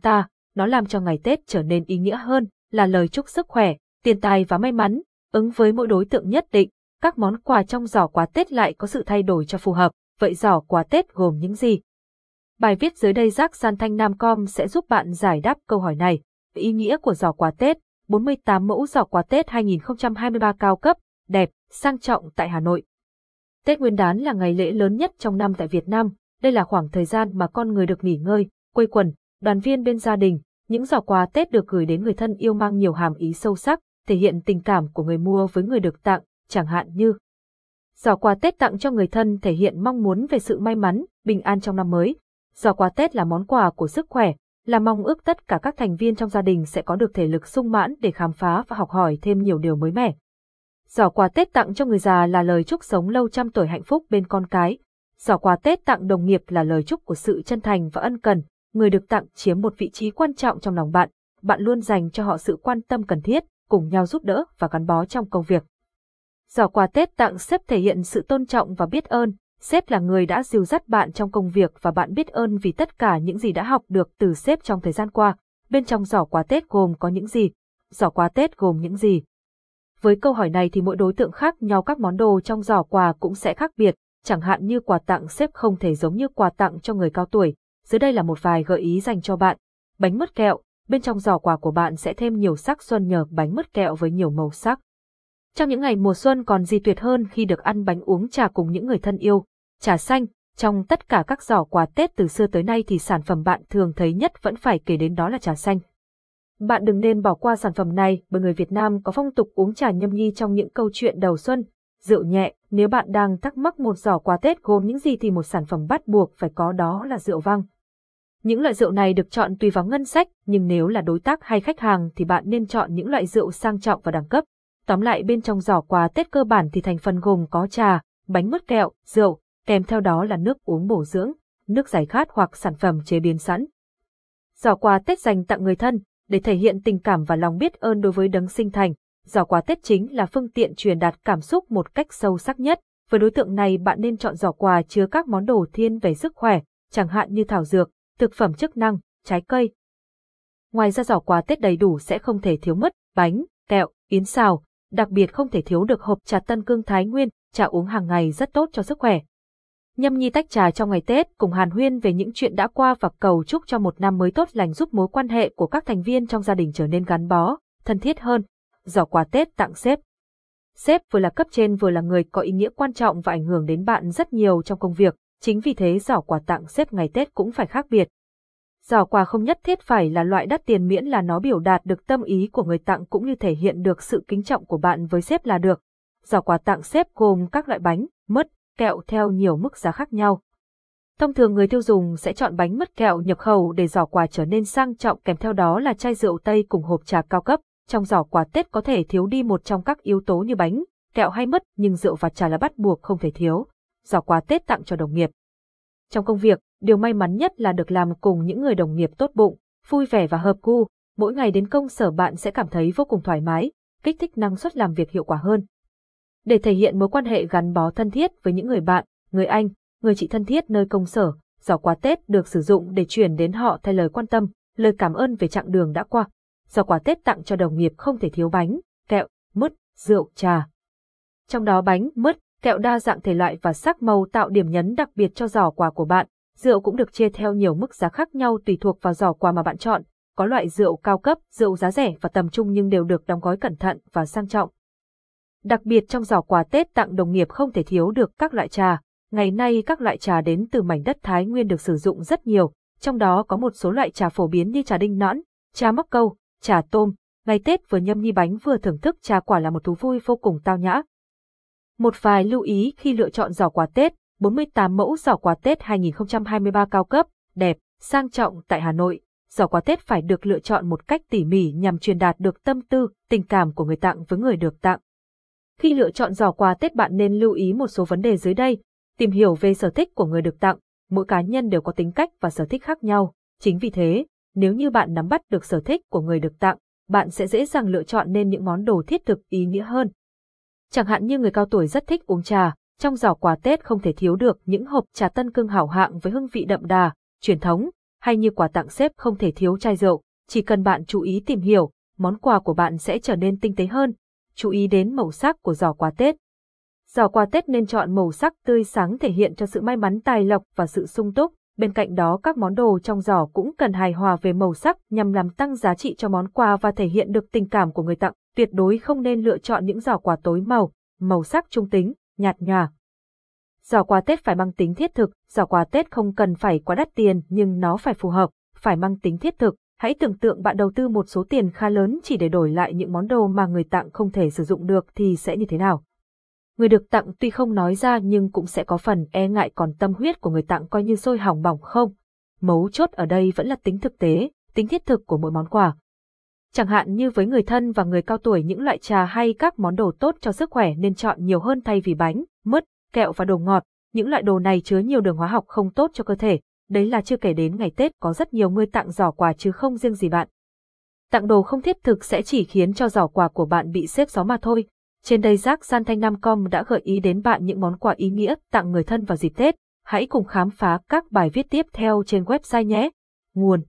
ta, nó làm cho ngày Tết trở nên ý nghĩa hơn, là lời chúc sức khỏe, tiền tài và may mắn, ứng với mỗi đối tượng nhất định, các món quà trong giỏ quà Tết lại có sự thay đổi cho phù hợp, vậy giỏ quà Tết gồm những gì? Bài viết dưới đây rác san thanh nam.com sẽ giúp bạn giải đáp câu hỏi này. Ý nghĩa của giỏ quà Tết, 48 mẫu giỏ quà Tết 2023 cao cấp, đẹp, sang trọng tại Hà Nội. Tết Nguyên đán là ngày lễ lớn nhất trong năm tại Việt Nam, đây là khoảng thời gian mà con người được nghỉ ngơi, quây quần, đoàn viên bên gia đình, những giỏ quà Tết được gửi đến người thân yêu mang nhiều hàm ý sâu sắc, thể hiện tình cảm của người mua với người được tặng, chẳng hạn như Giỏ quà Tết tặng cho người thân thể hiện mong muốn về sự may mắn, bình an trong năm mới. Giỏ quà Tết là món quà của sức khỏe, là mong ước tất cả các thành viên trong gia đình sẽ có được thể lực sung mãn để khám phá và học hỏi thêm nhiều điều mới mẻ. Giỏ quà Tết tặng cho người già là lời chúc sống lâu trăm tuổi hạnh phúc bên con cái. Giỏ quà Tết tặng đồng nghiệp là lời chúc của sự chân thành và ân cần, người được tặng chiếm một vị trí quan trọng trong lòng bạn, bạn luôn dành cho họ sự quan tâm cần thiết, cùng nhau giúp đỡ và gắn bó trong công việc. Giỏ quà Tết tặng sếp thể hiện sự tôn trọng và biết ơn, sếp là người đã dìu dắt bạn trong công việc và bạn biết ơn vì tất cả những gì đã học được từ sếp trong thời gian qua. Bên trong giỏ quà Tết gồm có những gì? Giỏ quà Tết gồm những gì? Với câu hỏi này thì mỗi đối tượng khác nhau các món đồ trong giỏ quà cũng sẽ khác biệt, chẳng hạn như quà tặng sếp không thể giống như quà tặng cho người cao tuổi. Dưới đây là một vài gợi ý dành cho bạn. Bánh mứt kẹo, bên trong giỏ quà của bạn sẽ thêm nhiều sắc xuân nhờ bánh mứt kẹo với nhiều màu sắc. Trong những ngày mùa xuân còn gì tuyệt hơn khi được ăn bánh uống trà cùng những người thân yêu. Trà xanh, trong tất cả các giỏ quà Tết từ xưa tới nay thì sản phẩm bạn thường thấy nhất vẫn phải kể đến đó là trà xanh. Bạn đừng nên bỏ qua sản phẩm này bởi người Việt Nam có phong tục uống trà nhâm nhi trong những câu chuyện đầu xuân. Rượu nhẹ, nếu bạn đang thắc mắc một giỏ quà Tết gồm những gì thì một sản phẩm bắt buộc phải có đó là rượu vang. Những loại rượu này được chọn tùy vào ngân sách, nhưng nếu là đối tác hay khách hàng thì bạn nên chọn những loại rượu sang trọng và đẳng cấp. Tóm lại bên trong giỏ quà Tết cơ bản thì thành phần gồm có trà, bánh mứt kẹo, rượu, kèm theo đó là nước uống bổ dưỡng, nước giải khát hoặc sản phẩm chế biến sẵn. Giỏ quà Tết dành tặng người thân, để thể hiện tình cảm và lòng biết ơn đối với đấng sinh thành. Giỏ quà Tết chính là phương tiện truyền đạt cảm xúc một cách sâu sắc nhất. Với đối tượng này bạn nên chọn giỏ quà chứa các món đồ thiên về sức khỏe, chẳng hạn như thảo dược, thực phẩm chức năng, trái cây. Ngoài ra giỏ quà Tết đầy đủ sẽ không thể thiếu mất bánh, kẹo, yến xào, đặc biệt không thể thiếu được hộp trà Tân Cương Thái Nguyên, trà uống hàng ngày rất tốt cho sức khỏe. Nhâm nhi tách trà trong ngày Tết cùng Hàn Huyên về những chuyện đã qua và cầu chúc cho một năm mới tốt lành giúp mối quan hệ của các thành viên trong gia đình trở nên gắn bó, thân thiết hơn. Giỏ quà Tết tặng sếp. Sếp vừa là cấp trên vừa là người có ý nghĩa quan trọng và ảnh hưởng đến bạn rất nhiều trong công việc, chính vì thế giỏ quà tặng xếp ngày Tết cũng phải khác biệt. Giỏ quà không nhất thiết phải là loại đắt tiền miễn là nó biểu đạt được tâm ý của người tặng cũng như thể hiện được sự kính trọng của bạn với sếp là được. Giỏ quà tặng xếp gồm các loại bánh, mứt, kẹo theo nhiều mức giá khác nhau. Thông thường người tiêu dùng sẽ chọn bánh mứt kẹo nhập khẩu để giỏ quà trở nên sang trọng kèm theo đó là chai rượu Tây cùng hộp trà cao cấp. Trong giỏ quà Tết có thể thiếu đi một trong các yếu tố như bánh, kẹo hay mứt nhưng rượu và trà là bắt buộc không thể thiếu. Giỏ quà Tết tặng cho đồng nghiệp. Trong công việc, điều may mắn nhất là được làm cùng những người đồng nghiệp tốt bụng, vui vẻ và hợp gu. Mỗi ngày đến công sở bạn sẽ cảm thấy vô cùng thoải mái, kích thích năng suất làm việc hiệu quả hơn. Để thể hiện mối quan hệ gắn bó thân thiết với những người bạn, người anh, người chị thân thiết nơi công sở, giỏ quà Tết được sử dụng để truyền đến họ thay lời quan tâm, lời cảm ơn về chặng đường đã qua. Giỏ quà Tết tặng cho đồng nghiệp không thể thiếu bánh, kẹo, mứt, rượu, trà. Trong đó bánh, mứt, kẹo đa dạng thể loại và sắc màu tạo điểm nhấn đặc biệt cho giỏ quà của bạn. Rượu cũng được chia theo nhiều mức giá khác nhau tùy thuộc vào giỏ quà mà bạn chọn. Có loại rượu cao cấp, rượu giá rẻ và tầm trung nhưng đều được đóng gói cẩn thận và sang trọng. Đặc biệt trong giỏ quà Tết tặng đồng nghiệp không thể thiếu được các loại trà. Ngày nay các loại trà đến từ mảnh đất Thái Nguyên được sử dụng rất nhiều, trong đó có một số loại trà phổ biến như trà đinh nõn, trà móc câu, trà tôm. Ngày Tết vừa nhâm nhi bánh vừa thưởng thức trà quả là một thú vui vô cùng tao nhã. Một vài lưu ý khi lựa chọn giỏ quà Tết, 48 mẫu giỏ quà Tết 2023 cao cấp, đẹp, sang trọng tại Hà Nội. Giỏ quà Tết phải được lựa chọn một cách tỉ mỉ nhằm truyền đạt được tâm tư, tình cảm của người tặng với người được tặng. Khi lựa chọn giỏ quà Tết bạn nên lưu ý một số vấn đề dưới đây. Tìm hiểu về sở thích của người được tặng. Mỗi cá nhân đều có tính cách và sở thích khác nhau. Chính vì thế, nếu như bạn nắm bắt được sở thích của người được tặng, bạn sẽ dễ dàng lựa chọn nên những món đồ thiết thực ý nghĩa hơn. Chẳng hạn như người cao tuổi rất thích uống trà, trong giỏ quà Tết không thể thiếu được những hộp trà tân cương hảo hạng với hương vị đậm đà, truyền thống, hay như quà tặng xếp không thể thiếu chai rượu, chỉ cần bạn chú ý tìm hiểu, món quà của bạn sẽ trở nên tinh tế hơn. Chú ý đến màu sắc của giỏ quà Tết. Giỏ quà Tết nên chọn màu sắc tươi sáng thể hiện cho sự may mắn tài lộc và sự sung túc. Bên cạnh đó các món đồ trong giỏ cũng cần hài hòa về màu sắc nhằm làm tăng giá trị cho món quà và thể hiện được tình cảm của người tặng. Tuyệt đối không nên lựa chọn những giỏ quà tối màu, màu sắc trung tính, nhạt nhòa. Giỏ quà Tết phải mang tính thiết thực, giỏ quà Tết không cần phải quá đắt tiền nhưng nó phải phù hợp, phải mang tính thiết thực. Hãy tưởng tượng bạn đầu tư một số tiền khá lớn chỉ để đổi lại những món đồ mà người tặng không thể sử dụng được thì sẽ như thế nào. Người được tặng tuy không nói ra nhưng cũng sẽ có phần e ngại còn tâm huyết của người tặng coi như sôi hỏng bỏng không. Mấu chốt ở đây vẫn là tính thực tế, tính thiết thực của mỗi món quà. Chẳng hạn như với người thân và người cao tuổi những loại trà hay các món đồ tốt cho sức khỏe nên chọn nhiều hơn thay vì bánh, mứt, kẹo và đồ ngọt. Những loại đồ này chứa nhiều đường hóa học không tốt cho cơ thể. Đấy là chưa kể đến ngày Tết có rất nhiều người tặng giỏ quà chứ không riêng gì bạn. Tặng đồ không thiết thực sẽ chỉ khiến cho giỏ quà của bạn bị xếp gió mà thôi. Trên đây Giác San Thanh Nam Com đã gợi ý đến bạn những món quà ý nghĩa tặng người thân vào dịp Tết. Hãy cùng khám phá các bài viết tiếp theo trên website nhé. Nguồn